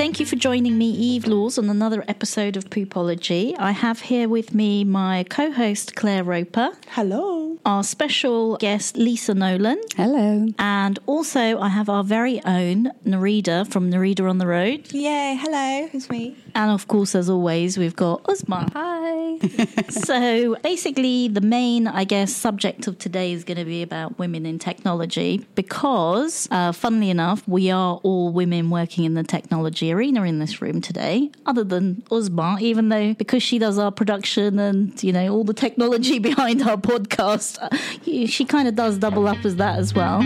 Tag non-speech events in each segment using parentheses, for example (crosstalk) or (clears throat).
Thank you for joining me, Eve Laws, on another episode of Poopology. I have here with me my co host, Claire Roper, Hello. our special guest, Lisa Nolan, Hello. and also I have our very own Narida from Narida on the Road. Yay, hello, it's me. And of course, as always, we've got Uzma. Hi. (laughs) so basically, the main, I guess, subject of today is going to be about women in technology because, uh, funnily enough, we are all women working in the technology arena in this room today, other than Uzma, even though because she does our production and, you know, all the technology (laughs) behind our podcast, uh, she kind of does double up as that as well.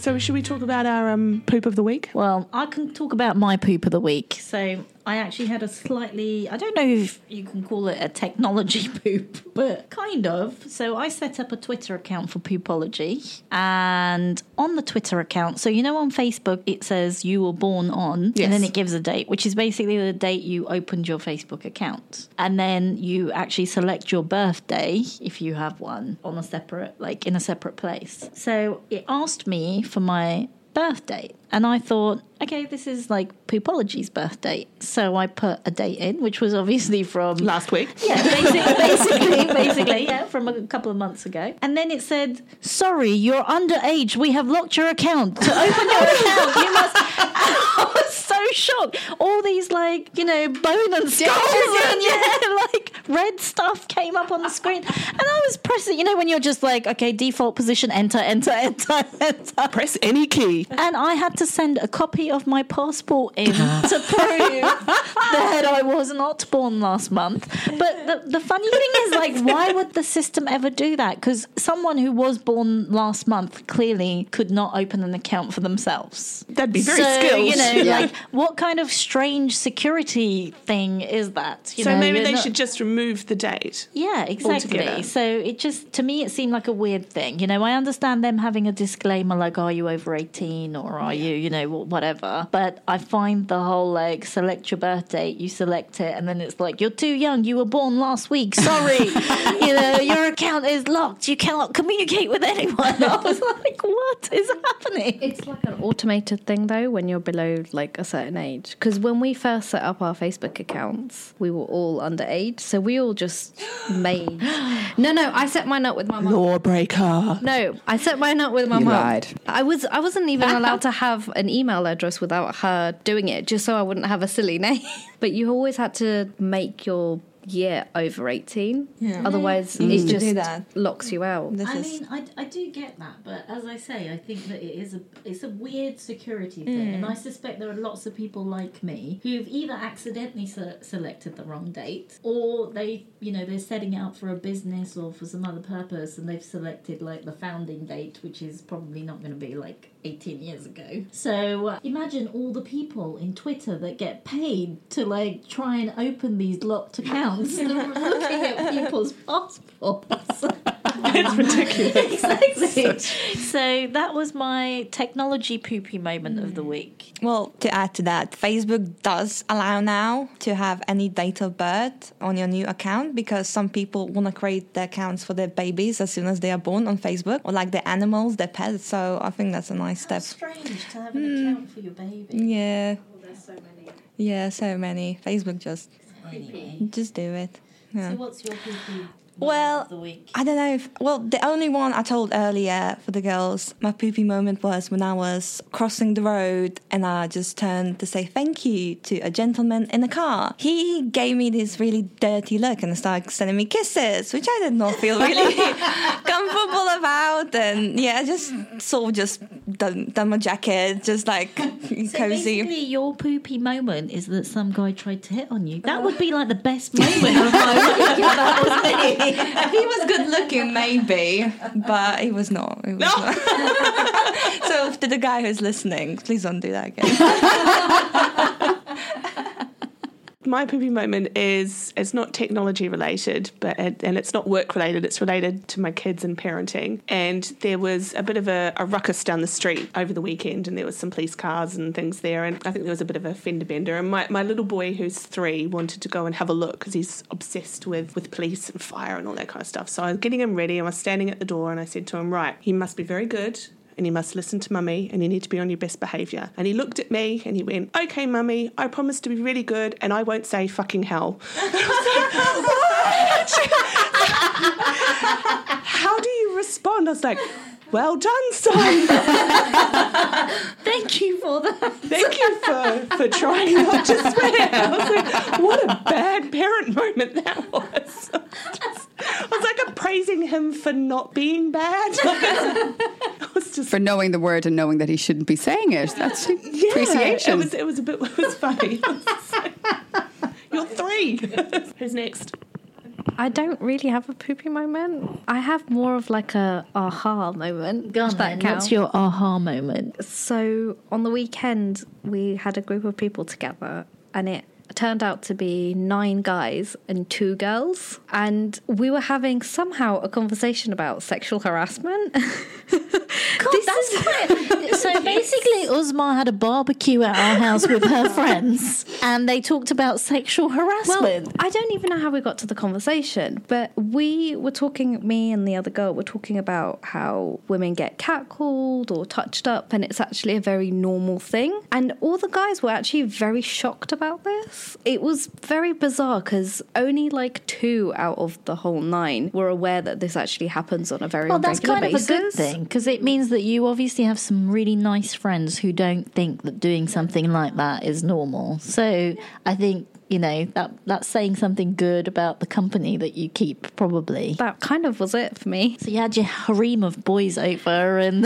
So, should we talk about our um, poop of the week? Well, I can talk about my poop of the week. So I actually had a slightly, I don't know if you can call it a technology (laughs) poop, but kind of. So I set up a Twitter account for Poopology. And on the Twitter account, so you know on Facebook, it says you were born on, and then it gives a date, which is basically the date you opened your Facebook account. And then you actually select your birthday, if you have one, on a separate, like in a separate place. So it asked me for my birthday. And I thought, okay, this is like Poopology's birthday. So I put a date in, which was obviously from Last week. (laughs) yeah, basically, (laughs) basically, basically, yeah, from a couple of months ago. And then it said, "Sorry, you're underage. We have locked your account. To open your account, you must." (laughs) I was so shocked. All these like you know bone and skulls and yeah, (laughs) like red stuff came up on the screen, and I was pressing. You know when you're just like, okay, default position, enter, enter, (laughs) enter, enter. Press any key. And I had to send a copy of my passport in (laughs) to prove that I was not born last month. But the, the funny thing is, like, why would the system ever do that? Because someone who was born last month clearly could not open an account for themselves. That'd be very so, skilled. You know, Yeah. like, what kind of strange security thing is that? You so know, maybe they not- should just remove the date. yeah, exactly. altogether. So it just to me it seemed like a weird thing. You know, I understand them having a disclaimer like are you over 18 or are you, you know, whatever. But I find the whole like select your birth date, you select it and then it's like you're too young, you were born last week. Sorry. (laughs) you know, your account is locked. You cannot communicate with anyone. I was (laughs) like, what is happening? It's like an automated thing though when you're below like a certain age. Because when we first set up our Facebook accounts, we were all underage, so we all just made. (gasps) No, no, I set mine up with my mum. Lawbreaker. No, I set mine up with my You mum. lied. I was I wasn't even (laughs) allowed to have an email address without her doing it, just so I wouldn't have a silly (laughs) name. But you always had to make your year over eighteen. Yeah. Otherwise, used it just that. locks you out. This I is mean, I, I do get that, but as I say, I think that it is a it's a weird security thing, and mm. I suspect there are lots of people like me who've either accidentally se- selected the wrong date, or they you know they're setting it up for a business or for some other purpose, and they've selected like the founding date, which is probably not going to be like. 18 years ago. So uh, imagine all the people in Twitter that get paid to like try and open these locked accounts looking at people's (laughs) passports. (laughs) it's ridiculous. exactly. (laughs) So that was my technology poopy moment of the mm. week. Well, to add to that, Facebook does allow now to have any date of birth on your new account because some people want to create their accounts for their babies as soon as they are born on Facebook or like their animals, their pets. So I think that's a nice step. strange to have an mm. account for your baby. Yeah, oh, there's so many. yeah, so many. Facebook just Anyway. just do it. Yeah. So what's your poopy Well, of the week? I don't know if well the only one I told earlier for the girls, my poopy moment was when I was crossing the road and I just turned to say thank you to a gentleman in a car. He gave me this really dirty look and started sending me kisses, which I did not feel really (laughs) comfortable about. And yeah, I just sort of just done, done my jacket, just like So (laughs) cozy. basically, your poopy moment is that some guy tried to hit on you. That uh, would be like the best moment of my (laughs) week. If that was me. If he was good looking, maybe, but he was not. He was not. (laughs) so to the guy who's listening, please don't do that again. (laughs) My poopy moment is it's not technology related, but and it's not work related. It's related to my kids and parenting. And there was a bit of a, a ruckus down the street over the weekend, and there was some police cars and things there. And I think there was a bit of a fender bender. And my, my little boy, who's three, wanted to go and have a look because he's obsessed with with police and fire and all that kind of stuff. So I was getting him ready. And I was standing at the door, and I said to him, "Right, he must be very good." And you must listen to mummy and you need to be on your best behaviour. And he looked at me and he went, Okay, mummy, I promise to be really good and I won't say fucking hell. (laughs) How do you respond? I was like, Well done, son. (laughs) Thank you for that. Thank you for, for trying not to swear. I was like, what a bad parent moment that was. I was like, I'm praising him for not being bad. I was just For knowing the word and knowing that he shouldn't be saying it. That's yeah, appreciation. It was, it was a bit, it was funny. You're three. Who's next? I don't really have a poopy moment. I have more of like a aha moment. Go on that then. What's your aha moment? So on the weekend, we had a group of people together, and it turned out to be nine guys and two girls. And we were having somehow a conversation about sexual harassment. (laughs) (laughs) God, that's quite. (laughs) So basically, Uzma had a barbecue at our house with her (laughs) friends, and they talked about sexual Well, harassment. I don't even know how we got to the conversation, but we were talking, me and the other girl were talking about how women get catcalled or touched up, and it's actually a very normal thing. And all the guys were actually very shocked about this. It was very bizarre because only like two out of the whole nine were aware that this actually happens on a very well, that's regular kind basis. of a good thing because it means that you obviously have some really nice friends who don't think that doing something like that is normal. So I think you know that that's saying something good about the company that you keep, probably. That kind of was it for me. So you had your harem of boys over, and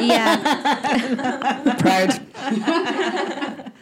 Yeah. (laughs) proud. (laughs)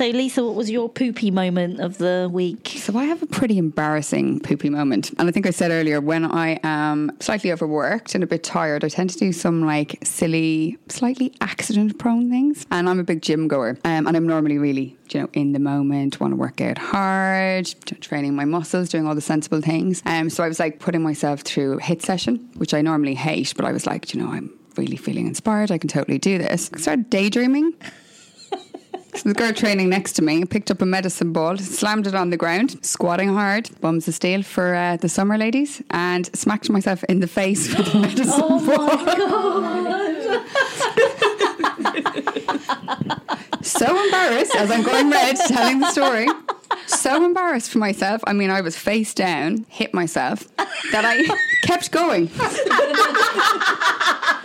so Lisa, what was your poopy moment of the week? So I have a pretty embarrassing poopy moment. And I think I said earlier, when I am slightly overworked and a bit tired, I tend to do some like silly, slightly accident prone things. And I'm a big gym goer. Um, and I'm normally really, you know, in the moment, want to work out hard, training my muscles, doing all the sensible things. Um, so I was like putting myself through a HIIT session, which I normally hate, but I was like, you know, I'm really feeling inspired. I can totally do this. I started daydreaming. So the girl training next to me picked up a medicine ball, slammed it on the ground, squatting hard, bums of steel for uh, the summer ladies, and smacked myself in the face with the (laughs) medicine ball. (laughs) so embarrassed as I'm going red telling the story. So embarrassed for myself. I mean, I was face down, hit myself, that I (laughs) kept going.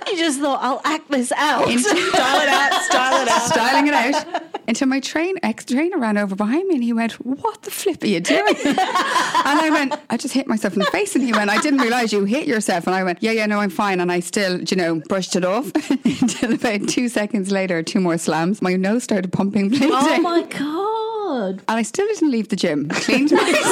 You just thought I'll act this out. Into, Style it out, style it out. styling it out until my train ex trainer ran over behind me and he went, "What the flip are you doing?" and I went, "I just hit myself in the face." And he went, "I didn't realize you hit yourself." And I went, "Yeah, yeah, no, I'm fine." And I still, you know, brushed it off (laughs) until about two seconds later, two more slams. My nose started pumping, bleeding. Oh my god, and I still didn't leave the gym. Cleaned myself.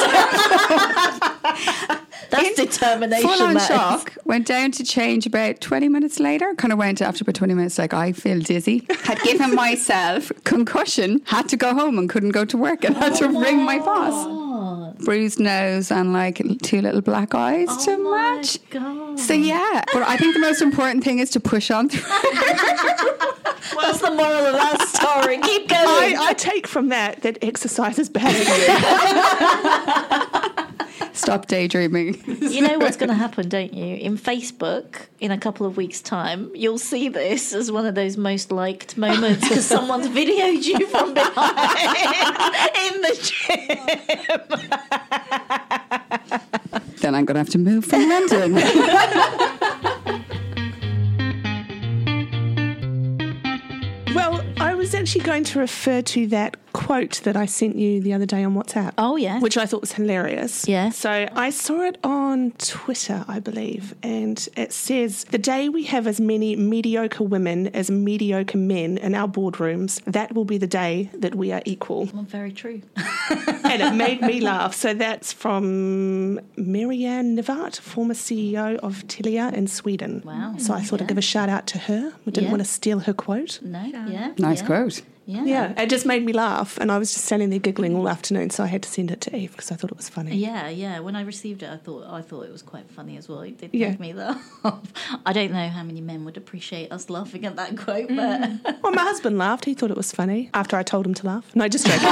(laughs) that's determination. Full on shock. Went down to change about 20 minutes later. Kind of went after about 20 minutes, like, I feel dizzy. Had given (laughs) myself concussion, had to go home and couldn't go to work and had to ring my boss. Oh. Bruised nose and like two little black eyes to Oh my match. God. So, yeah. But I think the most important thing is to push on through. (laughs) What's the moral of that story? Keep going. I, I take from that that exercise is bad for you. (laughs) Stop daydreaming. you know what's going to happen, don't you? In Facebook, in a couple of weeks' time, you'll see this as one of those most liked moments because someone's (laughs) videoed you from behind in the gym. then I'm going to have to move from London. (laughs) was actually going to refer to that quote that I sent you the other day on WhatsApp. Oh, yeah. Which I thought was hilarious. Yeah. So I saw it on Twitter, I believe, and it says The day we have as many mediocre women as mediocre men in our boardrooms, that will be the day that we are equal. Well, very true. (laughs) and it made me laugh. So that's from Marianne Nivert, former CEO of Telia in Sweden. Wow. So I thought I'd give a shout out to her. We didn't Yeah. want to steal her quote. No, yeah. nice yeah. quote quote. Yeah. Yeah, it just made me laugh, and I was just standing there giggling all afternoon. So I had to send it to Eve because I thought it was funny. Yeah, yeah. When I received it, I thought I thought it was quite funny as well. It did Yeah. make me (laughs) laugh. I don't know how many men would appreciate us laughing at that quote, but (laughs) Well, my husband laughed. He thought it was funny after I told him to laugh. No, just joking.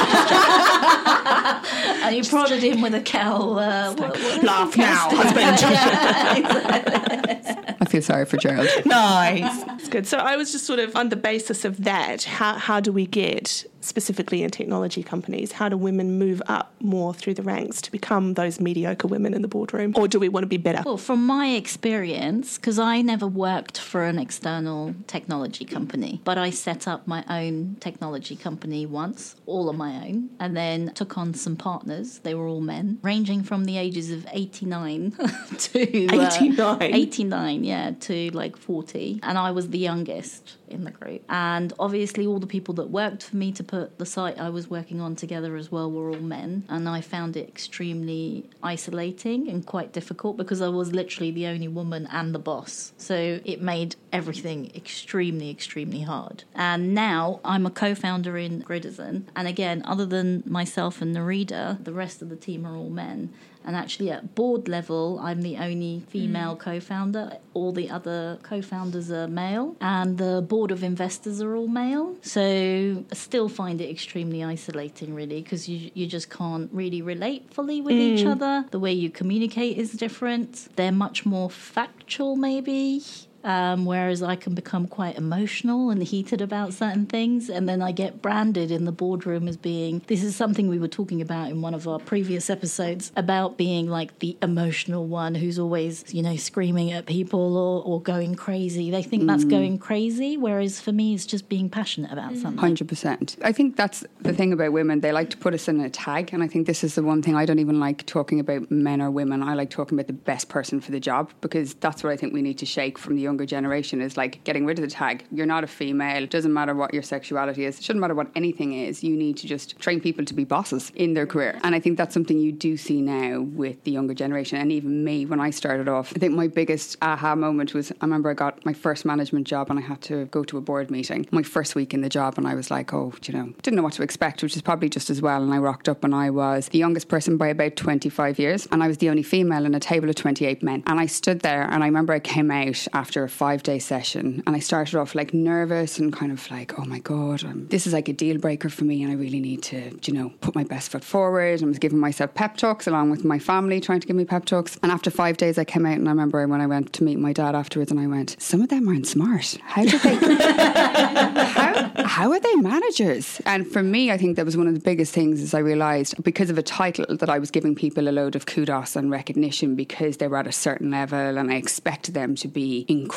and you prodded him with a cow. Uh, what, what- laugh now, husband. (laughs) I feel sorry for Gerald. nice. It's good. So I was just sort of on the basis of that, how, how do we get specifically in technology companies, how do women move up more through the ranks to become those mediocre women in the boardroom? Or do we want to be better? Well, from my experience, because I never worked for an external technology company, but I set up my own technology company once, all on my own, and then took on some partners. They were all men, ranging from the ages of 89 (laughs) to uh, 89? 89, yeah, to like 40. And I was the youngest in the group. And obviously, all the people that worked for me to put the site I was working on together as well were all men. And I found it extremely isolating and quite difficult because I was literally the only woman and the boss. So it made everything extremely, extremely hard. And now I'm a co founder in Gridizen. And again, other than myself and Narida, the rest of the team are all men. And actually, at board level, I'm the only female mm. co founder. All the other co founders are male, and the board of investors are all male. So, I still find it extremely isolating, really, because you, you just can't really relate fully with each mm. other. The way you communicate is different. They're much more factual, maybe. Um, whereas I can become quite emotional and heated about certain things, and then I get branded in the boardroom as being this is something we were talking about in one of our previous episodes about being like the emotional one who's always, you know, screaming at people or, or going crazy. They think that's going crazy, whereas for me, it's just being passionate about something. Hundred percent. I think that's the thing about women. They like to put us in a tag, and I think this is the one thing I don't even like talking about men or women. I like talking about the best person for the job because that's what I think we need to shake from the younger generation is like getting rid of the tag. You're not a female. It Doesn't matter what your sexuality is. It shouldn't matter what anything is. You need to just train people to be bosses in their career, and I think that's something you do see now with the younger generation, and even me when I started off. I think my biggest aha moment was I remember I got my first management job and I had to go to a board meeting. My first week in the job, and I was like, oh, you know, didn't know what to expect, which is probably just as well. And I rocked up and I was the youngest person by about 25 years, and I was the only female in a table of 28 men. And I stood there, and I remember I came out after a five day session, and I started off like nervous and kind of like, oh my God, um, this is like a deal breaker for me, and I really need to, you know, put my best foot forward. I was giving myself pep talks along with my family, trying to give me pep talks. And after five days, I came out, and I remember when I went to meet my dad afterwards, and I went, some of them aren't smart. How did they? (laughs) how, how are they managers? And for me, I think that was one of the biggest things is I realised because of a title that I was giving people a load of kudos and recognition because they were at a certain level and I expected them to be incredible.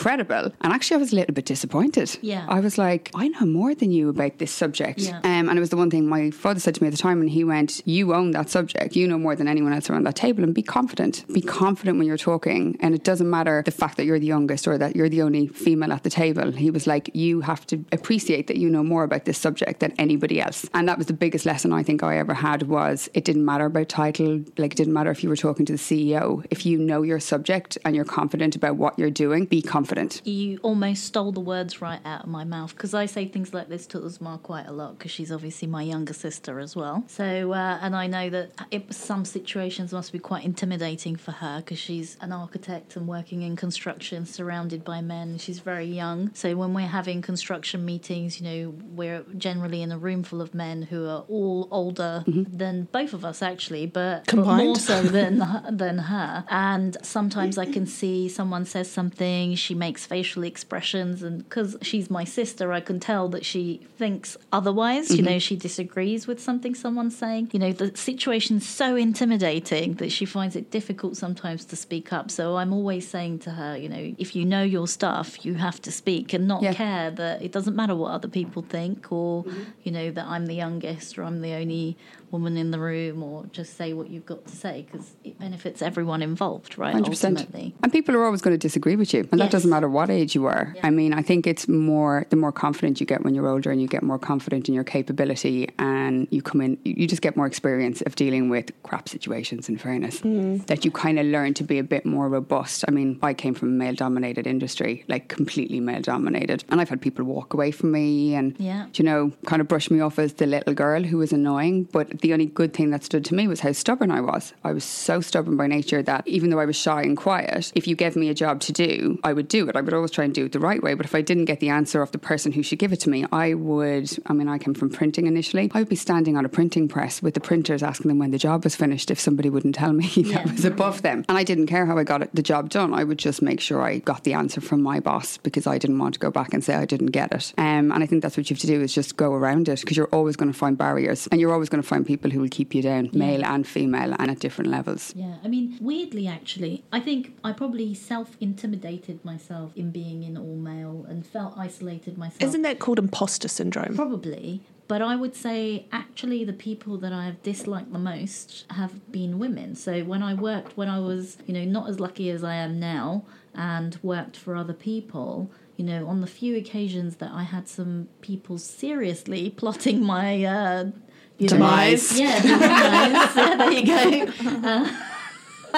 And actually, I was a little bit disappointed. Yeah. I was like, I know more than you about this subject. Yeah. Um, and it was the one thing my father said to me at the time, and he went, You own that subject. You know more than anyone else around that table, and be confident. Be confident when you're talking. And it doesn't matter the fact that you're the youngest or that you're the only female at the table. He was like, You have to appreciate that you know more about this subject than anybody else. And that was the biggest lesson I think I ever had was it didn't matter about title, like it didn't matter if you were talking to the CEO. If you know your subject and you're confident about what you're doing, be confident. You almost stole the words right out of my mouth because I say things like this to Uzma quite a lot because she's obviously my younger sister as well. So, uh, and I know that it, some situations must be quite intimidating for her because she's an architect and working in construction surrounded by men. She's very young. So, when we're having construction meetings, you know, we're generally in a room full of men who are all older than both of us actually, but, but Combined. more so (laughs) than than her. And sometimes I can see someone says something, she makes facial expressions, and because she's my sister, I can tell that she thinks otherwise. You know, mm-hmm. she disagrees with something someone's saying. You know, the situation's so intimidating that she finds it difficult sometimes to speak up. So I'm always saying to her, you know, if you know your stuff, you have to speak and not Yeah. care that it doesn't matter what other people think or, mm-hmm. you know, that I'm the youngest or I'm the only woman in the room or just say what you've got to say because it benefits everyone involved, right? 100%. Ultimately. And people are always going to disagree with you. And that doesn't matter what age you are. Yeah. I mean, I think it's more, the more confident you get when you're older and you get more confident in your capability and you come in, you you just get more experience of dealing with crap situations, in fairness. Hmm. That you kind of learn to be a bit more robust. I mean, I came from a male dominated industry, like completely male dominated. And I've had people walk away from me and, Yeah. you know, kind of brush me off as the little girl who was annoying. But the only good thing that stood to me was how stubborn I was. I was so stubborn by nature that even though I was shy and quiet, if you gave me a job to do, I would do it. I would always try and do it the right way. But if I didn't get the answer of the person who should give it to me, I would, I mean, I came from printing initially. I would be standing on a printing press with the printers asking them when the job was finished if somebody wouldn't tell me (laughs) that Yeah. was above them. And I didn't care how I got it, the job done. I would just make sure I got the answer from my boss because I didn't want to go back and say I didn't get it. Um, and I think that's what you have to do is just go around it because you're always going to find barriers and you're always going to find people who will keep you down, male and female, and at different levels. Yeah, I mean, weirdly, actually, I think I probably self intimidated myself in being in all male and felt isolated myself. Isn't that called imposter syndrome? Probably. But I would say actually the people that I have disliked the most have been women. So when I worked, when I was, you know, not as lucky as I am now and worked for other people, you know, on the few occasions that I had some people seriously (laughs) plotting my uh, you know- Demise. yeah, demise. (laughs) yeah, there you go. Uh,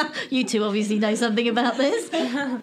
(laughs) you two obviously know something about this. (laughs)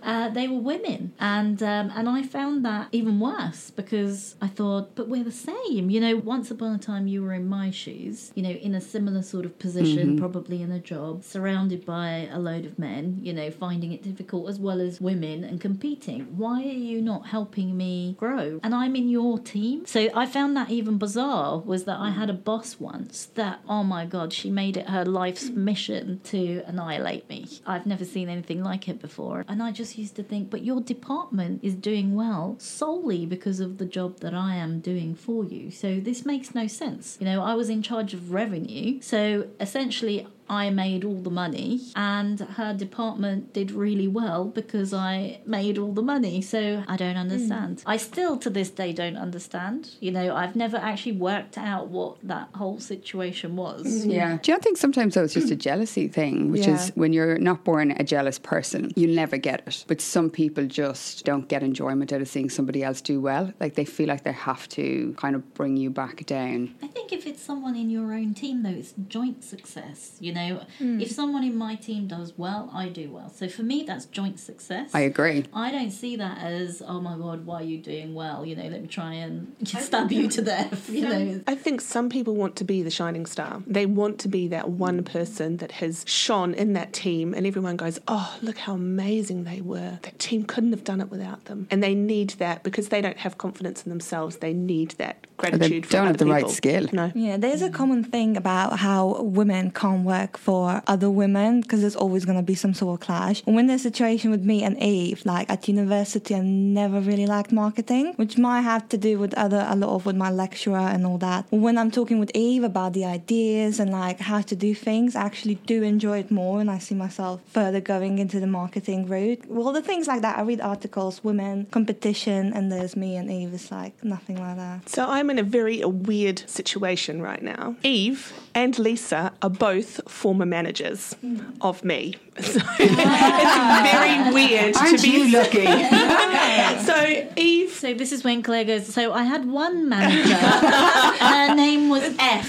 Uh, they were women, and um, and I found that even worse because I thought, but we're the same. You know, once upon a time you were in my shoes. You know, in a similar sort of position, probably in a job, surrounded by a load of men. You know, finding it difficult as well as women and competing. Why are you not helping me grow? And I'm in your team, so I found that even bizarre. Was that I had a boss once that oh my god, she made it her life's mission to annihilate me. I've never seen anything like it before. And I just used to think, but your department is doing well solely because of the job that I am doing for you. So this makes no sense. You know, I was in charge of revenue. So essentially, I made all the money, and her department did really well because I made all the money. So I don't hmm. understand. I still to this day don't understand. You know, I've never actually worked out what that whole situation was. Hmm. Yeah. Do you not think sometimes though it's just a (clears throat) jealousy thing, which Yeah. is when you're not born a jealous person, you'll never get it. But some people just don't get enjoyment out of seeing somebody else do well. Like they feel like they have to kind of bring you back down. I think if it's someone in your own team, though, it's joint success. You know, Hmm. if someone in my team does well, I do well. So for me, that's joint success. I agree. I don't see that as, oh my god, why are you doing well? You know, let me try and (laughs) stab you to death. (laughs) You know, I think some people want to be the shining star. They want to be that one person that has shone in that team, and everyone goes, Oh, look how amazing they were. That team couldn't have done it without them. And they need that because they don't have confidence in themselves. They need that gratitude they from don't have other the right skill. No. Yeah, there's a common thing about how women can't work for other women because there's always going to be some sort of clash. When there's a situation with me and Eve, like at university, I never really liked marketing, which might have to do with other a lot of with my lecturer and all that. When I'm talking with Eve about the ideas and like how to do things, I actually do enjoy it more, and I see myself further going into the marketing route. Well, the things like that, I read articles, women competition, and there's me and Eve. It's like nothing like that. So I'm in a very weird situation right now. Eve and Lisa are both former managers mm. of me. (laughs) So (laughs) it's very weird to be lucky? (laughs) So Eve so this is when Claire goes. So I had one manager. her name was F.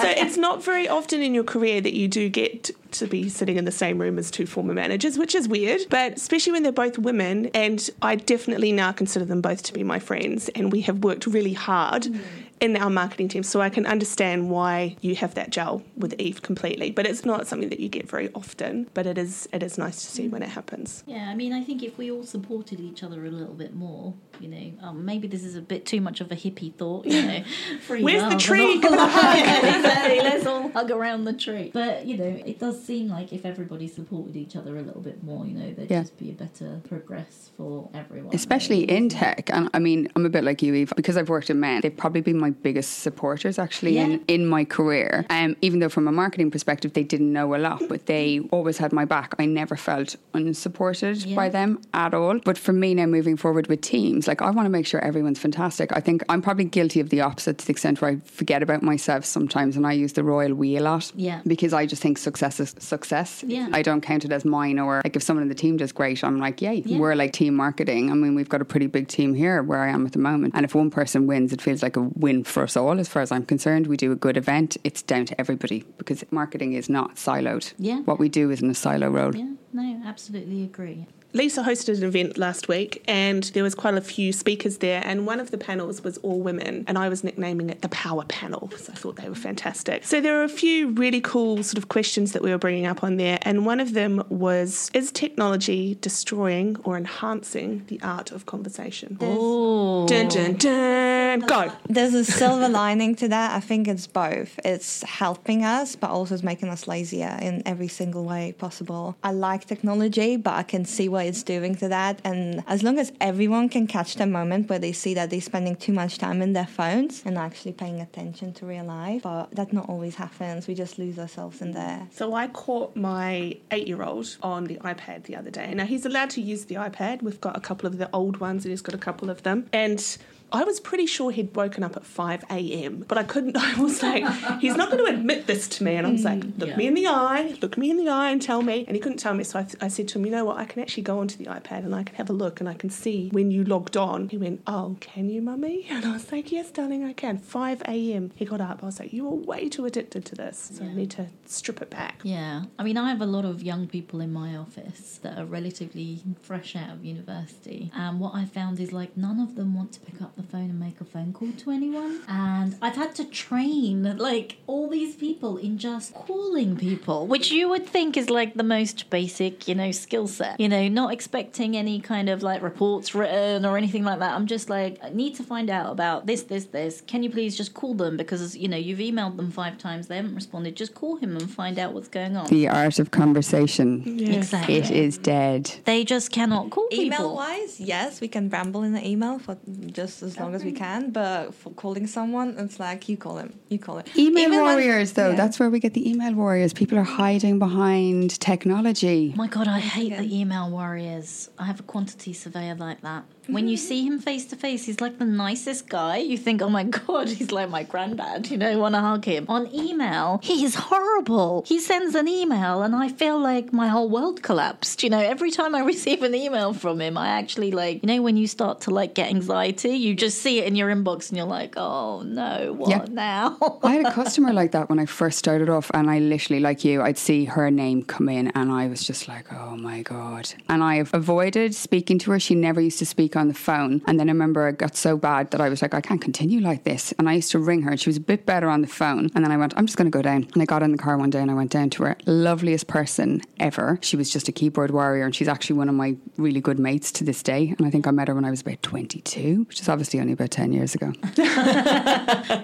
So it's not very often in your career that you do get to be sitting in the same room as two former managers, which is weird. But especially when they're both women, and I definitely now consider them both to be my friends, and we have worked really hard. Mm. In our marketing team, so I can understand why you have that gel with Eve completely, but it's not something that you get very often. But it is it is nice to see when it happens. Yeah, I mean, I think if we all supported each other a little bit more, you know, um, maybe this is a bit too much of a hippie thought, you know. (laughs) Free Where's the love and tree? all (laughs) Come (laughs) exactly. Let's all hug around the tree. But you know, it does seem like if everybody supported each other a little bit more, you know, there'd Yeah. just be a better progress for everyone. Especially really, in tech. And I mean, I'm a bit like you, Eve, because I've worked in men, they've probably been my biggest supporters actually Yeah. in, in my career. Um, even though from a marketing perspective, they didn't know a lot, but they always had my back. I never felt unsupported Yeah. by them at all. But for me now moving forward with teams, like I want to make sure everyone's fantastic. I think I'm probably guilty of the opposite to the extent where I forget about myself sometimes and I use the royal we a lot. Yeah. Because I just think success is success. Yeah. I don't count it as mine or like if someone in the team does great, I'm like, yay, Yeah. we're like team marketing. I mean, we've got a pretty big team here where I am at the moment. And if one person wins, it feels like a win for us all, as far as I'm concerned. We do a good event, it's down to everybody because marketing is not siloed. Yeah. What we do isn't a silo role. Yeah. No, absolutely agree. Lisa hosted an event last week and there was quite a few speakers there and one of the panels was all women and I was nicknaming it the power panel so I thought they were fantastic. So there were a few really cool sort of questions that we were bringing up on there and one of them was is technology destroying or enhancing the art of conversation? Oh, Dun dun dun go. There's a silver lining to that. I think it's both. It's helping us, but also it's making us lazier in every single way possible. I like technology, but I can see what it's doing to that. And as long as everyone can catch the moment where they see that they're spending too much time in their phones and actually paying attention to real life, but that not always happens. We just lose ourselves in there. So I caught my eight-year-old on the iPad the other day. Now he's allowed to use the iPad. We've got a couple of the old ones, and he's got a couple of them. And I was pretty sure he'd woken up at 5 a.m., but I couldn't. (laughs) I was like, he's not going to admit this to me. And I was like, mm, look yeah. me in the eye, look me in the eye and tell me. And he couldn't tell me. So I, I said to him, you know what? I can actually go onto the iPad and I can have a look and I can see when you logged on. He went, oh, can you, mummy? (laughs) And I was like, yes, darling, I can. 5 a.m. He got up. I was like, you are way too addicted to this. So I need to strip it back. Yeah, I mean, I have a lot of young people in my office that are relatively fresh out of university, and what I found is like none of them want to pick up the phone and make a phone call to anyone. And I've had to train like all these people in just calling people, which you would think is like the most basic, you know, skill set. You know, not expecting any kind of like reports written or anything like that. I'm just like, I need to find out about this, this, this. Can you please just call them because you know you've emailed them five times, they haven't responded. Just call him and find out what's going on. The art of conversation. Exactly. It is dead. They just cannot call people. Email wise, yes, we can ramble in the email for just as long as we can, but for calling someone, it's like you call him, you call it. Email Even when- warriors, though, yeah. that's where we get the email warriors. People are hiding behind technology. Oh my god, I hate Yeah. the email warriors. I have a quantity surveyor like that. When you see him face to face, he's like the nicest guy. You think, oh my god, (laughs) he's like my granddad, you know, want to hug him. On email, he is horrible. He sends an email and I feel like my whole world collapsed. You know, every time I (laughs) receive an email from him, I actually like, you know, when you start to like get anxiety, you just see it in your inbox and you're like, oh no, what Yeah. now? (laughs) I had a customer like that when I first started off, and I literally, like you, I'd see her name come in, and I was just like, oh my God. And I have avoided speaking to her. She never used to speak on the phone. And then I remember it got so bad that I was like, I can't continue like this. And I used to ring her, and she was a bit better on the phone. And then I went, I'm just going to go down. And I got in the car one day and I went down to her. Loveliest person ever. She was just a keyboard warrior, and she's actually one of my really good mates to this day. And I think I met her when I was about 22, which is obviously only about 10 years ago. (laughs)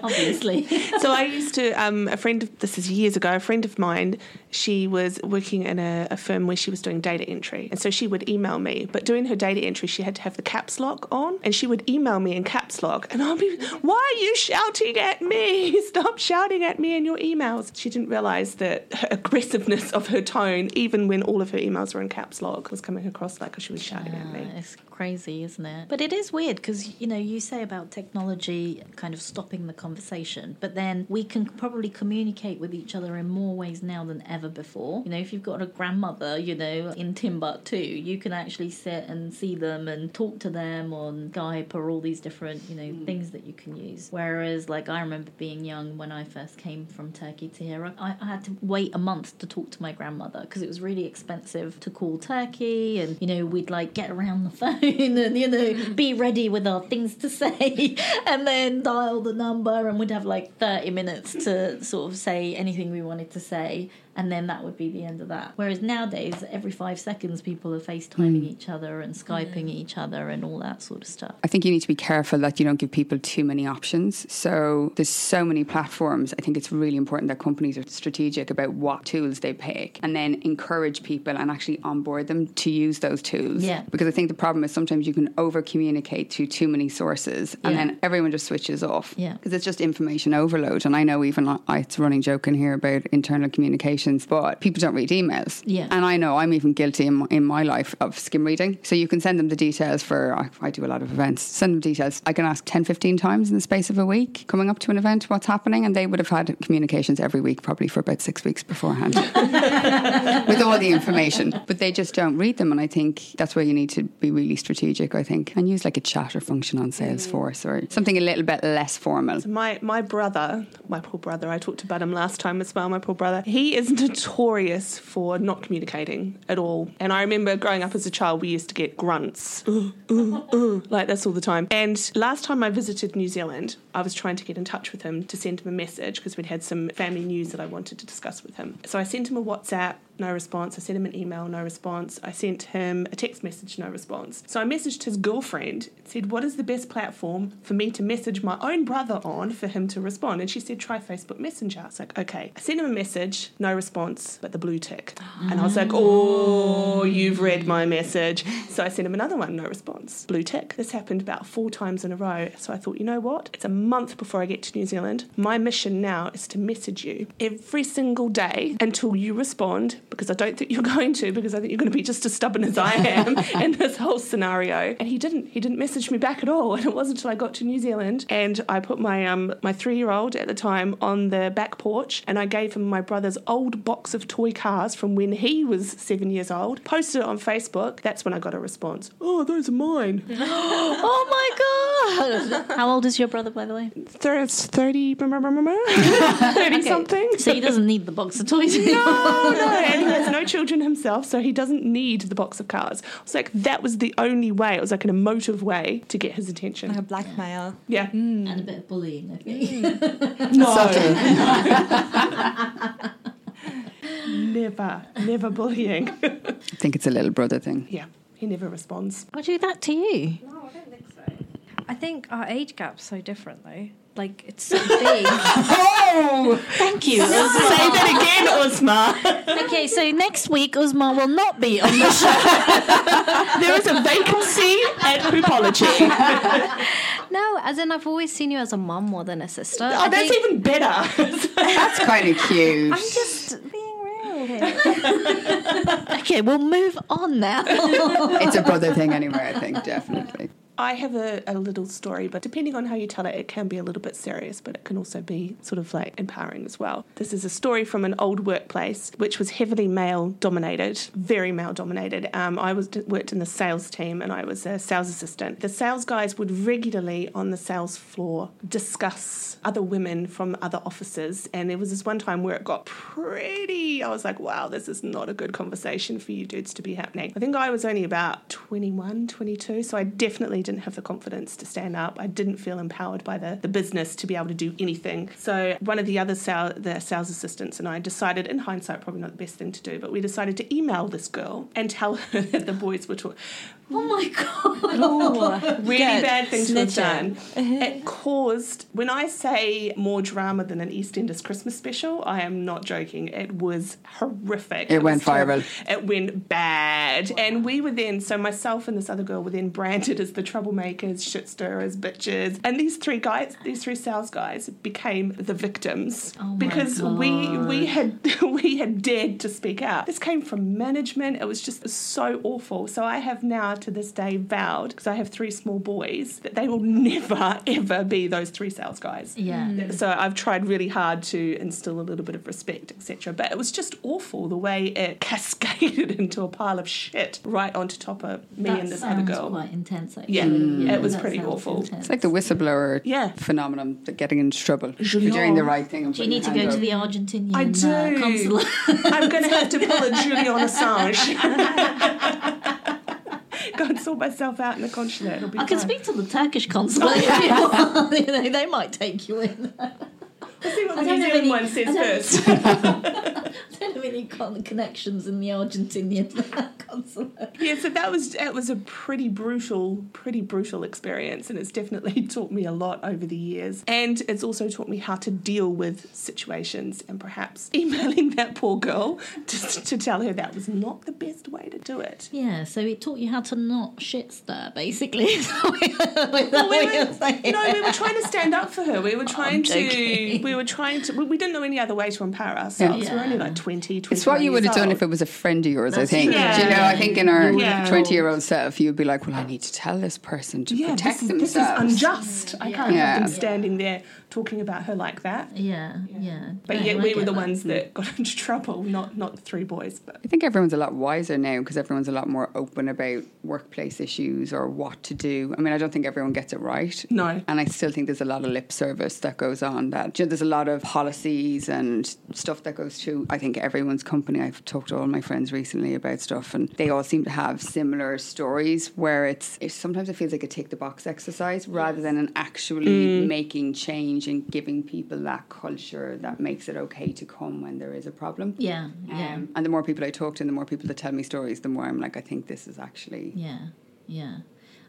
Obviously. so I used to um, a friend. Of, this is years ago. A friend of mine. She was working in a, a firm where she was doing data entry, and so she would email me. But doing her data entry, she had to have the caps lock on, and she would email me in caps lock, and I'll be, "Why are you shouting at me? (laughs) Stop shouting at me in your emails." She didn't realise that her aggressiveness of her tone, even when all of her emails were in caps lock, was coming across like she was shouting at me. Uh, it's crazy, isn't it? But it is weird because, you know, you say about technology kind of stopping the conversation, but then we can probably communicate with each other in more ways now than ever before. You know, if you've got a grandmother, you know, in Timbuktu, you can actually sit and see them and talk to them on Skype or all these different, you know, mm. things that you can use. Whereas, like, I remember being young when I first came from Turkey to here, I, I had to wait a month to talk to my grandmother because it was really expensive to call Turkey and, you know, we'd like get around the (laughs) phone and, you know, mm. be ready with our things to say (laughs) and then dial the number and we'd have like 30 minutes to sort of say anything we wanted to say and then that would be the end of that. Whereas nowadays, every five seconds, people are FaceTiming hmm. each other and Skyping each other and all that sort of stuff. I think you need to be careful that you don't give people too many options. So there's so many platforms. I think it's really important that companies are strategic about what tools they pick and then encourage people and actually onboard them to use those tools. Yeah. Because I think the problem is sometimes you can over communicate to too many sources and Yeah. then everyone just switches off. Yeah. Because it's just information overload. And I know even I, it's a running joke in here about internal communications, but people don't read emails. Yeah. And I know I'm even guilty in my, in my life of skim reading. So you can send them the details for, I, I do a lot of events, send them details. I can ask 10, 15 times in the space of a week coming up to an event what's happening. And they would have had communications every week, probably for about six weeks beforehand (laughs) with all the information. But they just don't read them. And I think that's where you need to be really strategic, I think, and use like a chatter function on Salesforce or something a little bit less formal. My my brother, my poor brother, I talked about him last time as well. My poor brother, he is notorious for not communicating at all. And I remember growing up as a child, we used to get grunts, (laughs) "Uh, uh, uh," like this all the time. And last time I visited New Zealand, I was trying to get in touch with him to send him a message because we'd had some family news that I wanted to discuss with him. So I sent him a WhatsApp. No response. I sent him an email, no response. I sent him a text message, no response. So I messaged his girlfriend, said, What is the best platform for me to message my own brother on for him to respond? And she said, Try Facebook Messenger. I was like, Okay. I sent him a message, no response, but the blue tick. And I was like, Oh, you've read my message. So I sent him another one, no response, blue tick. This happened about four times in a row. So I thought, you know what? It's a month before I get to New Zealand. My mission now is to message you every single day until you respond because I don't think you're (laughs) going to because I think you're going to be just as stubborn as I am (laughs) in this whole scenario. And he didn't. He didn't message me back at all. (laughs) And it wasn't until I got to New Zealand and I put my um my three year old at the time on the back porch and I gave him my brother's old box of toy cars from when he was seven years old. Posted it on Facebook. That's when I got a response. Oh, those are mine. (gasps) Oh my god! How old is your brother, by the way? 30, 30 something. So he doesn't need the box of toys. No, no, he has no children himself, so he doesn't need the box of cars. It's like that was the only way. It was like an emotive way to get his attention. Like a blackmail. Yeah. Mm. and a bit of bullying, I think. Mm. (laughs) Never, never bullying. I (laughs) think it's a little brother thing. yeah, he never responds. I do that to you. No, I don't think so. I think our age gap's so different though. Like it's so big. (laughs) Oh, thank you. Say that again, Uzma. (laughs) okay, so next week Uzma will not be on the (laughs) show. There is a vacancy at Poopology. no, as in I've always seen you as a mum more than a sister. Oh, I that's think even better. That's kind of cute. I'm just being real here. okay, we'll move on now. It's a brother thing anyway, I think, definitely. I have a, a little story, but depending on how you tell it, it can be a little bit serious, but it can also be sort of like empowering as well. This is a story from an old workplace which was heavily male dominated, very male dominated. Um, I was worked in the sales team and I was a sales assistant. The sales guys would regularly on the sales floor discuss other women from other offices, and there was this one time where it got pretty. I was like, wow, this is not a good conversation for you dudes to be happening. I think I was only about 21, 22, so I definitely didn't have the confidence to stand up. I didn't feel empowered by the, the business to be able to do anything. So one of the other sales, the sales assistants and I decided, in hindsight, probably not the best thing to do, but we decided to email this girl and tell her (laughs) that the boys were talking. oh my god. Really Good. bad thing to have done. (laughs) It caused, when I say more drama than an EastEnders Christmas special, I am not joking. It was horrific. It went viral. It went bad. And we were then, so myself and this other girl were then branded as the troublemakers, shit stirrers, bitches. And these three guys, these three sales guys, became the victims Oh because we God. we had (laughs) we had dared to speak out. This came from management. It was just so awful. So I have now to this day vowed because I have three small boys that they will never (laughs) ever be those three sales guys. Yeah. Mm. So I've tried really hard to instill a little bit of respect, etc. But it was just awful the way it (laughs) cascaded into a pile of shit right onto top of me that and this other girl. quite intense, actually. Yeah, it was pretty awful. intense. It's like the whistleblower Yeah. phenomenon, that getting into trouble for Julian. doing the right thing. Do you need to go hand to the Argentinian I do. Uh, consulate? I'm going to have to pull a Julian Assange. (laughs) Go and sort myself out in the consulate. It'll be I can speak to the Turkish consulate. if you want. (laughs) Know, they might take you in. Let's see what the I don't New have Zealand any- one I says (laughs) don't-. I don't have any connections in the Argentinian (laughs) consulate. Yeah, so that was it was a pretty brutal, pretty brutal experience, and it's definitely (laughs) taught me a lot over the years. And it's also taught me how to deal with situations, and perhaps (laughs) emailing that poor girl just to tell her that was not the best way to do it. Yeah, so it taught you how to not shit stir, basically. is that what you- Well, we were, no, we were trying to stand up for her. We were oh, trying to. We were trying to. We, we didn't know any other way to empower ourselves. Yeah. We were only like 20, 21 It's what you would have done old. if it was a friend of yours, I think. true. Do you know, I think in our your Yeah. 20 year old self, you'd be like, well, I need to tell this person to Yeah, protect this is, this is themselves. unjust. I can't Yeah. have them standing there talking about her like that. Yeah, yeah. But No, yet we were the that. ones that mm. got (laughs) into trouble, not not the three boys. But I think everyone's a lot wiser now because everyone's a lot more open about workplace issues or what to do. I mean, I don't think everyone gets it right. No. And I still think there's a lot of lip service that goes on. That you know, there's a lot of policies and stuff that goes through. I think everyone's company. I've talked to all my friends recently about stuff, and they all seem to have similar stories where it's, it's sometimes it feels like a tick the box exercise rather than an actually making change and giving people that culture that makes it okay to come when there is a problem. Yeah, yeah, Um, and the more people I talk to and the more people that tell me stories, the more I'm like, I think this is actually. yeah, yeah.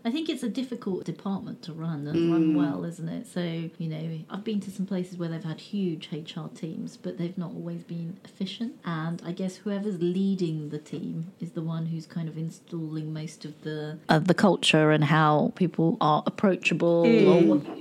I think it's a difficult department to run and Mm. run well, isn't it? So, you know, I've been to some places where they've had huge HR teams, but they've not always been efficient. And I guess whoever's leading the team is the one who's kind of installing most of the of the culture and how people are approachable Mm.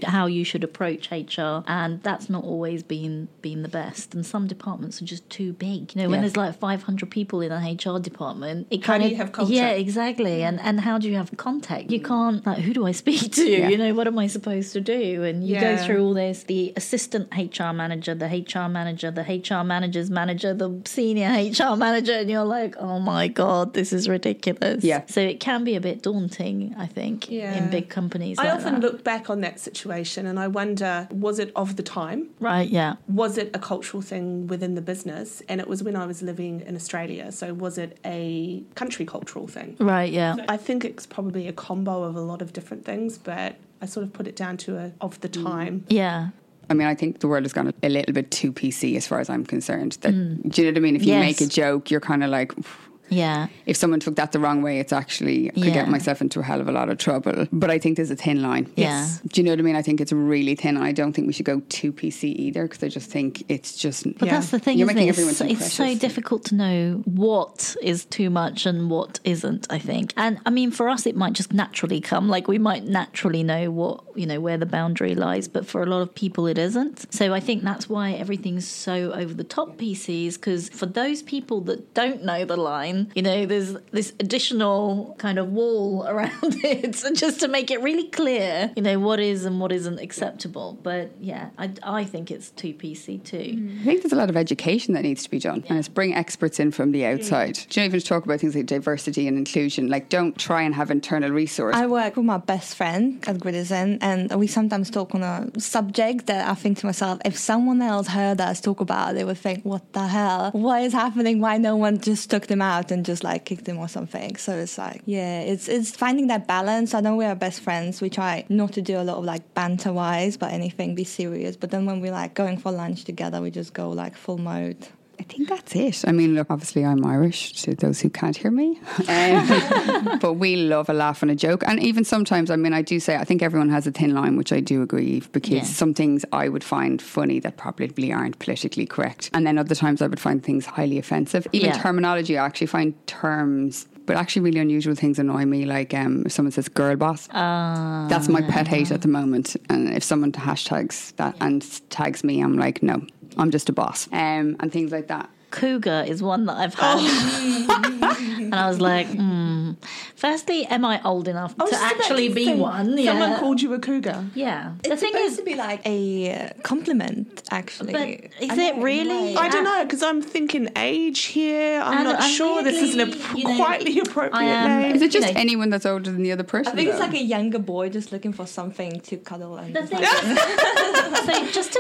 or how you should approach HR. And that's not always been been the best. And some departments are just too big. You know, when Yeah. there's like 500 people in an HR department, it How kind do of you have culture? yeah, exactly. And and how do you have contact? You can't like who do I speak to? (laughs) Yeah. You know, what am I supposed to do? And you go through all this: the assistant HR manager, the HR manager, the HR manager's manager, the senior HR manager, and you're like, oh my god, this is ridiculous. Yeah. So it can be a bit daunting, I think, Yeah. in big companies. I like often that. look back on that situation and I wonder, was it of the time? right, yeah, Was it a cultural thing within the business? And it was when I was living in Australia. So was it a country cultural thing? right, yeah. I think it's probably a combo of a lot of different things, but I sort of put it down to a of the mm. time. Yeah, I mean, I think the world has gone a little bit too PC as far as I'm concerned. That mm. do you know what I mean? If you Yes. make a joke, you're kind of like, "Oof." Yeah, if someone took that the wrong way, it's actually I could Yeah. get myself into a hell of a lot of trouble. But I think there's a thin line. Yeah. Do you know what I mean? I think it's really thin. I don't think we should go too PC either because I just think it's just. But Yeah. that's the thing, You're making it? everyone It's, too it's so difficult to know what is too much and what isn't, I think. And I mean, for us, it might just naturally come. Like, we might naturally know what, you know, where the boundary lies, but for a lot of people, it isn't. So I think that's why everything's so over the top PCs, because for those people that don't know the line, you know, there's this additional kind of wall (laughs) around it (laughs) just to make it really clear, you know, what is and what isn't acceptable. But yeah, I, I think it's too PC too. Hmm. I think there's a lot of education that needs to be done, and it's bring experts in from the outside. Do you know, even to talk about things like diversity and inclusion? Like, don't try and have internal resources. I work with my best friend at Gritizen, and we sometimes talk on a subject that I think to myself, if someone else heard us talk about, it, they would think, "What the hell? What is happening? Why no one just took them out and just like kicked them or something?" So it's like, yeah, it's it's finding that balance. I know we are best friends. We try not to do a lot of like banter wise, but anything be serious. But then when we like going for lunch together, we just go like full mode. I think that's it. I mean, look, obviously I'm Irish to those who can't hear me. Um, (laughs) but we love a laugh and a joke. And even sometimes, I mean, I do say, I think everyone has a thin line, which I do agree, because Yeah. some things I would find funny that probably aren't politically correct. And then other times I would find things highly offensive. Even Yeah. terminology, I actually find terms. But actually, really unusual things annoy me. Like um, if someone says "girl boss," Uh, that's my pet hate at the moment. And if someone hashtags that and tags me, I'm like, no, I'm just a boss, um, and things like that. Cougar is one that I've had. (laughs) and I was like, hmm. Firstly, am I old enough I to just actually be say, one? Yeah. Someone called you a cougar. yeah. The It's thing supposed is, to be like a uh, compliment, actually. But is I it know, really? right. I don't know because I'm thinking age here. I'm And not I'm sure this is an weirdly, ap- you know, quietly appropriate am- name. Is it just You know- anyone that's older than the other person? I think it's like a younger boy just looking for something to cuddle and. the just thing like- is, (laughs) (laughs) so just to,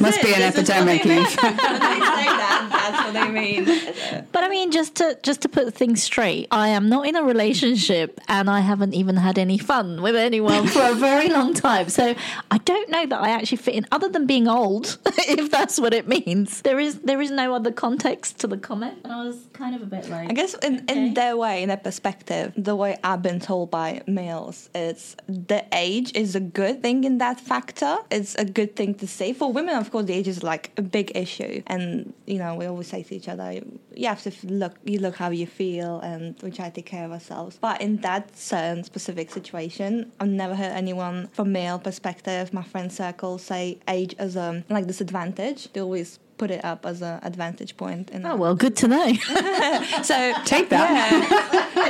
must be an epidemic. Eve. When they say that, that's what they mean. but I mean, just to just to put things straight, I am not in a relationship, and I haven't even had any fun with anyone for a very long time. So I don't know that I actually fit in, other than being old, (laughs) if that's what it means. There is there is no other context to the comment, and I was kind of a bit like, I guess in, Okay. in their way, in their perspective, the way I've been told by males, it's the age is a good thing in that factor. It's a good thing to say. For women, of course, the age is like a big issue. And, you know, we always say to each other, you have to look, you look how you feel and we try to take care of ourselves. But in that certain specific situation, I've never heard anyone from male perspective, my friend circle, say age as a like disadvantage. They always put it up as an advantage point. In Oh well, good to know. (laughs) so (laughs) Take that.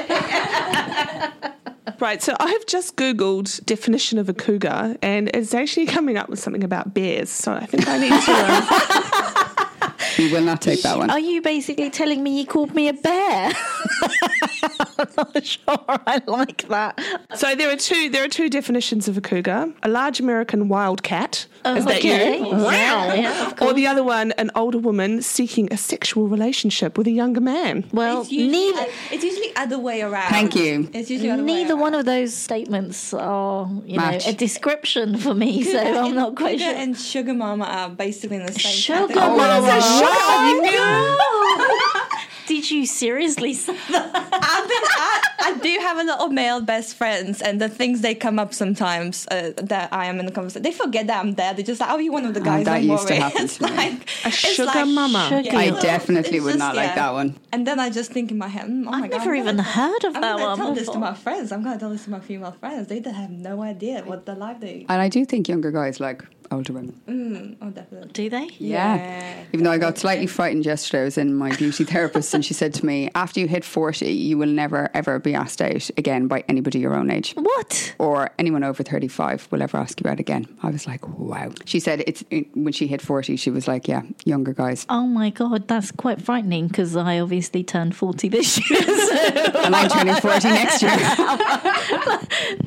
(laughs) Right, so I've just Googled definition of a cougar and it's actually coming up with something about bears. So I think I need to. Um, We will not take that one. Are you basically telling me you called me a bear? (laughs) I'm not (laughs) sure I like that. so there are two. There are two definitions of a cougar: a large American wildcat. Oh, is that okay. you? Yeah, yeah, Or the other one, an older woman seeking a sexual relationship with a younger man. Well, it's usually, neither it's usually other way around. Thank you. It's usually other neither around. one of those statements are, you Match. know, a description for me. So I'm not quite Cougar sure. and sugar mama are basically in the same Sugar category. mama. Oh, you knew? Did you seriously say that? I've been, I, I do have a lot of male best friends, and the things they come up sometimes uh, that I am in the conversation, they forget that I'm there. They're just like, "Oh, you one of the guys." that don't used to happen (laughs) to me. like A sugar like, mama. Sugar I definitely It's would just- not like yeah. that one. And then I just think in my head, oh my I've god, never I'm even gonna- heard of I'm that gonna one tell this to my friends. I'm gonna tell this to my female friends. They have no idea what the life they. And I do think younger guys like older women. Mm, oh, definitely. Do they? Yeah. Yeah. Even though I got slightly frightened yesterday, I was in my beauty therapist and she said to me, after you hit 40, you will never ever be asked out again by anybody your own age. What? Or anyone over 35 will ever ask you out again. I was like, wow. She said it's when she hit 40, she was like, yeah, younger guys. Oh my god, that's quite frightening because I obviously turned 40 this year. (laughs) So And I'm turning 40 next year. (laughs)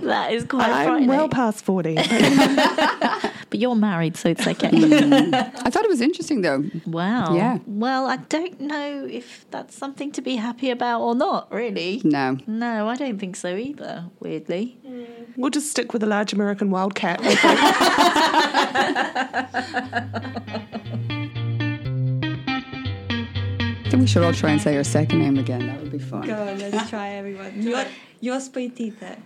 that is quite I'm frightening. well past forty. (laughs) but you're married, so it's okay. Mm. (laughs) I thought it was interesting though. wow. Yeah. Well, I don't know if that's something to be happy about or not, really. No. No, I don't think so either, weirdly. Mm. we'll just stick with a large American wildcat. (laughs) I think we should all try and say your second name again. That would be fun. Go on, let's try everyone. Your, yours petita.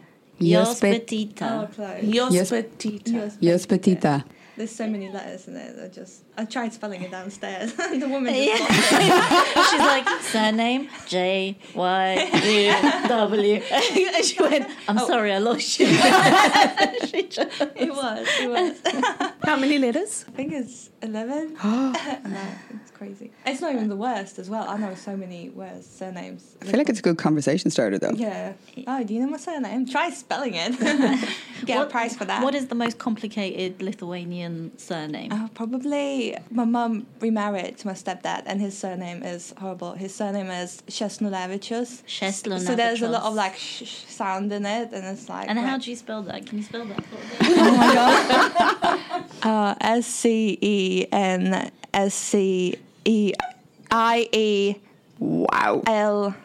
Jos petita. Jos petita. Petita. There's so many letters in it. I just I tried spelling it downstairs. (laughs) the woman just Yeah. (laughs) She's like, surname J Y U W. (laughs) And she went, I'm oh. sorry, I lost you. she just, It was. It was. How many letters? I think it's eleven. (gasps) no, it's crazy. It's not even the worst as well. I know so many worst surnames. I feel like it's a good conversation starter though. Yeah. Oh, do you know my surname? Try spelling it. Get a prize for that. What is the most complicated Lithuanian surname? Oh, probably my mum remarried to my stepdad, and his surname is horrible. His surname is Shesnulevichus. Shesnulevichus. So there's a lot of like sh- sh- sound in it, and it's like. and how do you spell that? Can you spell that for me? (laughs) Oh my god. (laughs) Uh, S C E N S C E I E Wow. L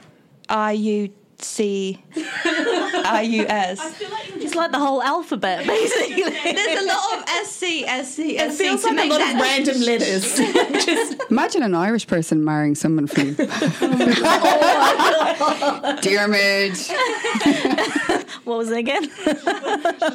I U C I U S. It's like the whole alphabet, basically. (laughs) There's a lot of S C S C It feels to like a make lot of that. random letters. (laughs) Just Imagine an Irish person marrying someone from (laughs) Dermot. what was it again?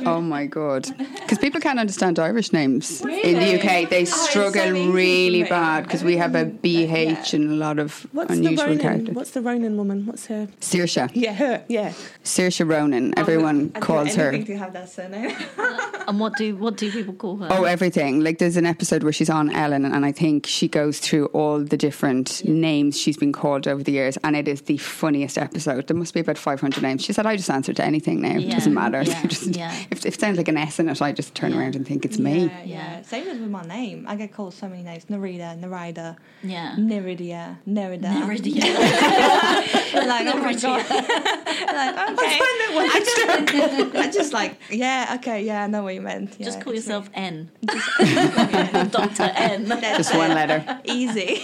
Oh my god! Because people can't understand Irish names in the UK. They so struggle easy really bad because we have a BH and a lot of what's the unusual Ronan? characters. What's the Ronan woman? What's her? Saoirse, Yeah, her. Yeah. Saoirse Ronan. Oh, everyone I'd do calls her. to have that surname. (laughs) and what do what do people call her? Oh, everything. Like there's an episode where she's on Ellen, and I think she goes through all the different names she's been called over the years, and it is the funniest episode. There must be about 500 names. She said, "I just answer to anything now. It doesn't matter. yeah, (laughs) Just- yeah. If, if it sounds like an S in it, I just turn Yeah. around and think it's me." Yeah, yeah. Same as with my name. I get called so many names. Narita, Narida, yeah. Neridia, Nerida. Meridian. I'm (laughs) like, oh my god. (laughs) like, okay. I just, I just like, yeah, okay, yeah, I know what you meant. Yeah, Just call it's me. yourself N. (laughs) (laughs) Dr. N. Just one letter. Easy.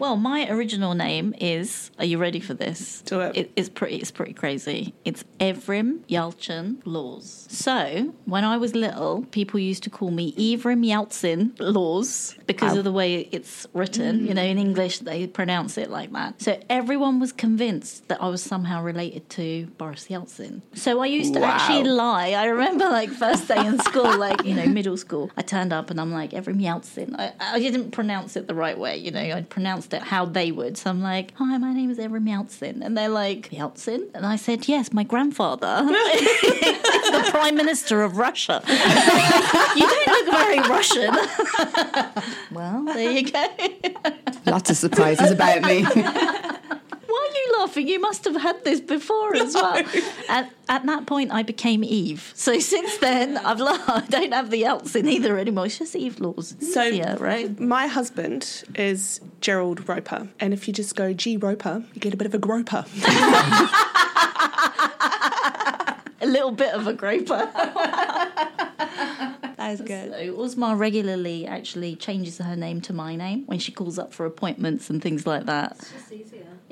Well, my original name is. Are you ready for this? Do it. it's pretty. It's pretty crazy. It's Evrim Yalchin Laws. So when I was little, people used to call me Evrim Yalcin Laws because of the way it's written. You know, in English they pronounce it like that. So everyone was convinced that I was somehow related to Boris Yeltsin. So I used to Wow. actually lie. I remember like first day in (laughs) school, like you know, middle school. I turned up and I'm like Evrim Yeltsin. I, I didn't pronounce it the right way. You know, I pronounced it how they would. So I'm like, "Hi, my name is Erin Yeltsin," and they're like, "Yeltsin," and I said, "Yes, my grandfather (laughs) is the prime minister of Russia." (laughs) you don't look very Russian. (laughs) well, there you go. Lots of surprises about me. Why are you laughing? You must have had this before as well. (laughs) At, at that point, I became Eve. So (laughs) since then, I've lo- (laughs) I don't have the Yeltsin either anymore. It's just Eve Laws. So, yeah, right. my husband is Gerald Roper, and if you just go G Roper, you get a bit of a groper. A little bit of a groper. That is good. So Uzma regularly actually changes her name to my name when she calls up for appointments and things like that.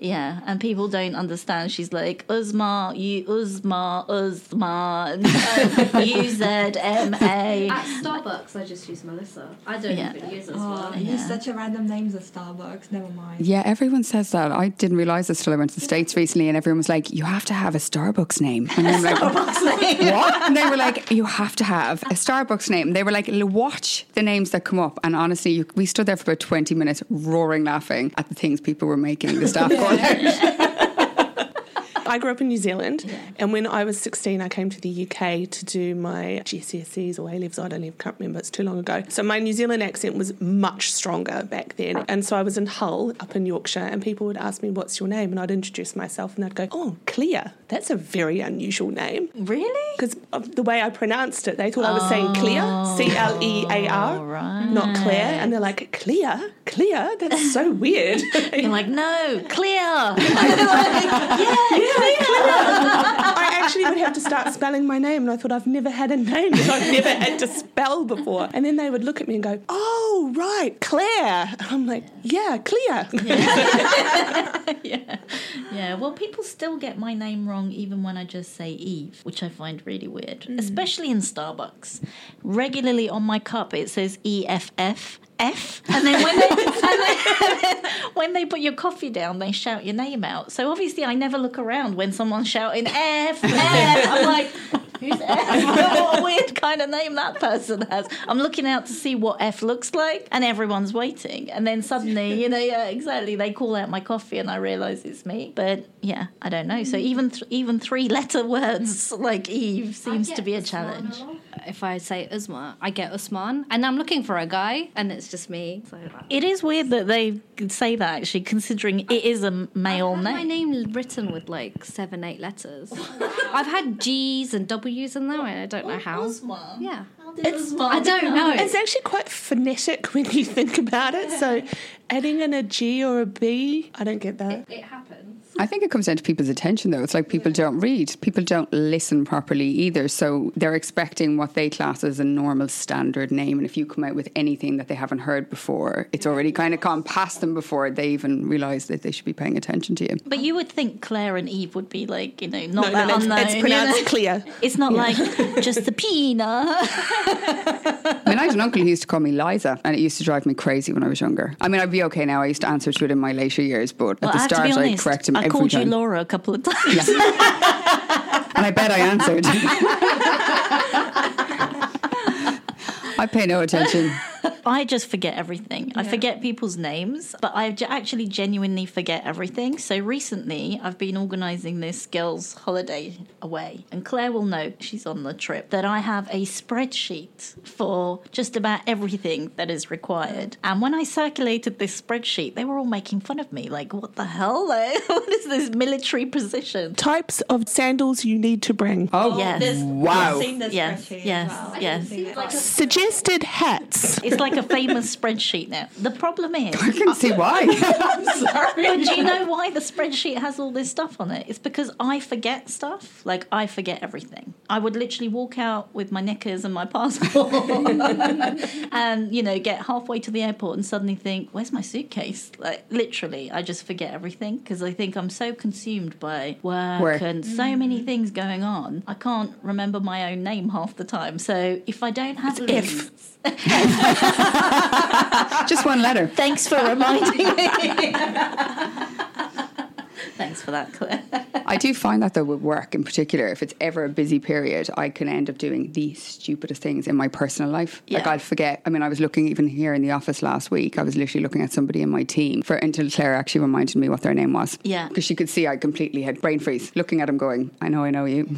Yeah, and people don't understand. She's like Uzma, you Uzma, Uzma, (laughs) U Z M A. At Starbucks, I just use Melissa. I don't Yeah. even use as Oh, well. Yeah. use such a random names at Starbucks. Never mind. Yeah, everyone says that. I didn't realise this till I went to the States recently, and everyone was like, You have to have a Starbucks name. And I'm like, What? And they were like, You have to have a Starbucks name. They were like, Watch the names that come up. And honestly, you, we stood there for about 20 minutes roaring laughing at the things people were making the staff (laughs) out. (laughs) I grew up in New Zealand, and when I was 16, I came to the UK to do my GCSEs or A levels. I don't even can't remember; it's too long ago. So my New Zealand accent was much stronger back then, and so I was in Hull, up in Yorkshire, and people would ask me, "What's your name?" and I'd introduce myself, and they'd go, "Oh, Clear. That's a very unusual name." Really? Because of the way I pronounced it, they thought I was saying Clear, C L E A R, oh, right. not Claire. And they're like, Clear? Clear? That's so weird. (laughs) You're like, no, clear. (laughs) (laughs) I actually would have to start spelling my name, and I thought I've never had a name that I've never had to spell before. And then they would look at me and go, "Oh, right, Claire." And I'm like, "Yeah, Clear." (laughs) yeah. Yeah. Well, people still get my name wrong even when I just say Eve, which I find really weird, hmm. especially in Starbucks. Regularly on my cup, it says E F F. F, and then when they, (laughs) and then, when they put your coffee down, they shout your name out. So obviously, I never look around when someone's shouting F, F. I'm like, who's F? (laughs) what a weird kind of name that person has. I'm looking out to see what F looks like, and everyone's waiting. And then suddenly, you know, yeah, exactly, they call out my coffee, and I realise it's me. But yeah, I don't know. So mm. even th- even three (laughs) letter words like Eve seems to be a challenge. If I say Uzma, I get Usman, and I'm looking for a guy, and it's just me. So It is weird that they say that actually, considering it is a male I've had my name. name written with like seven, eight letters. I've had G's and W's in there, and I don't know how. Yeah, It's I don't know. It's actually quite phonetic when you think about it. So, adding in a G or a B, I don't get that. it happens. I think it comes down to people's attention, though. It's like people don't read, people don't listen properly either. So they're expecting what they class as a normal standard name. And if you come out with anything that they haven't heard before, it's already kind of gone past them before they even realise that they should be paying attention to you. But you would think Claire and Eve would be like, you know, not No, no, that no, it's, unknown. it's you pronounced know? clear. It's not like just the (laughs) peanut. I mean, I had an uncle who used to call me Liza, and it used to drive me crazy when I was younger. I mean, I'd be okay now. I used to answer to it in my later years, but Well, at the I start, be I honest. correct him I every called time. you Laura a couple of times. (laughs) and I bet I answered. (laughs) I pay no attention. (laughs) I just forget everything. I forget people's names, but I actually genuinely forget everything. So recently, I've been organising this girls' holiday away, and Claire will know she's on the trip that I have a spreadsheet for just about everything that is required. And when I circulated this spreadsheet, they were all making fun of me, like, "What the hell? (laughs) Like, what is this military position?" Types of sandals you need to bring. Oh, Yes. wow. I've seen this Yes, yes, well. yes. I've seen it. Suggested hats. It's like a famous spreadsheet now. The problem is, I can see why. (laughs) But do you know why the spreadsheet has all this stuff on it? It's because I forget stuff. Like I forget everything. I would literally walk out with my knickers and my passport, (laughs) and you know, get halfway to the airport and suddenly think, "Where's my suitcase?" Like literally, I just forget everything because I think I'm so consumed by work, Work. and so mm. many things going on. I can't remember my own name half the time. So if I don't have F. lists, (laughs) (laughs) Just one letter. thanks for reminding me. (laughs) thanks for that, Claire. I do find that though with work in particular, if it's ever a busy period, I can end up doing the stupidest things in my personal life. Like I'll forget. I mean, I was looking even here in the office last week. I was literally looking at somebody in my team for until Claire actually reminded me what their name was. Yeah. because she could see I completely had brain freeze, looking at him, going, "I know, I know you.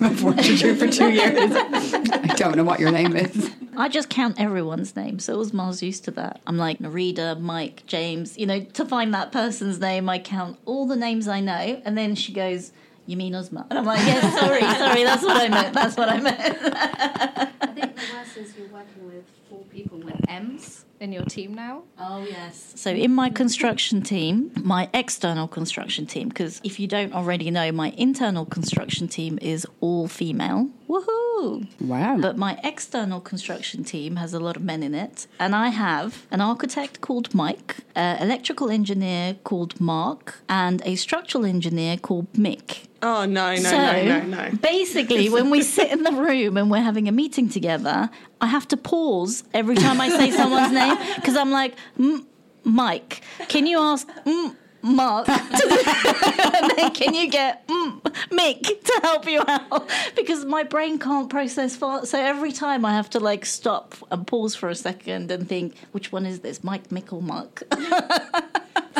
I've worked with you for two years. I don't know what your name is." I just count everyone's name, so Uzma's used to that. I'm like Narita, Mike, James. You know, to find that person's name, I count all the names I know, and then she goes, "You mean Usma?" And I'm like, "Yeah, sorry, sorry, that's what I meant. That's what I meant." I think the worst is you're working with four people with M's in your team now. Oh yes. So in my construction team, my external construction team, because if you don't already know, my internal construction team is all female. Woohoo! Wow. But my external construction team has a lot of men in it, and I have an architect called Mike, an electrical engineer called Mark, and a structural engineer called Mick. Oh no, no, so no, no, no. basically, when we sit in the room and we're having a meeting together, I have to pause every time I say someone's name because I'm like, "M- Mike, can you ask mm, Mark? (laughs) and (laughs) then can you get mm, Mick to help you out? (laughs) Because my brain can't process fast. So every time I have to like stop and pause for a second and think, which one is this, Mike, Mick, or Mark?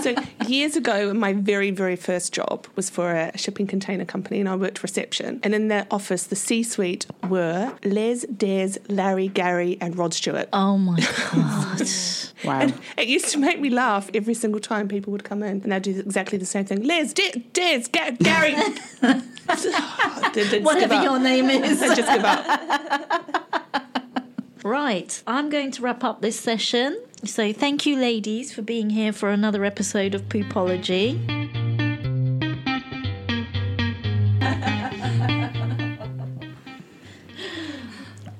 So years ago, my very, very first job was for a shipping container company, and I worked reception. And in their office, the C-suite were Les, Des, Larry, Gary, and Rod Stewart. Oh my (laughs) god. wow. And it used to make me laugh every single time people would come in, and they'd do exactly the same thing. Les, De- Des, Ga- Gary. (laughs) They'd- they'd Whatever your name is. They'd just give up. (laughs) Right, I'm going to wrap up this session. So, thank you, ladies, for being here for another episode of Poopology. (laughs)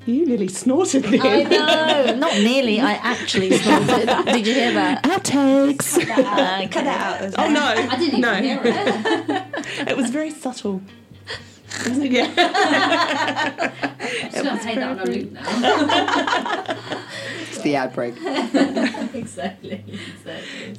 You nearly snorted I know, not nearly. I actually snorted. Did you hear that? Outtakes. Uh, Cut that out. Oh no! I didn't even no. hear it. (laughs) (laughs) It was very subtle. Wasn't it? Yeah. I'm to take that on a loop now. It's the ad break. (laughs) exactly. Exactly.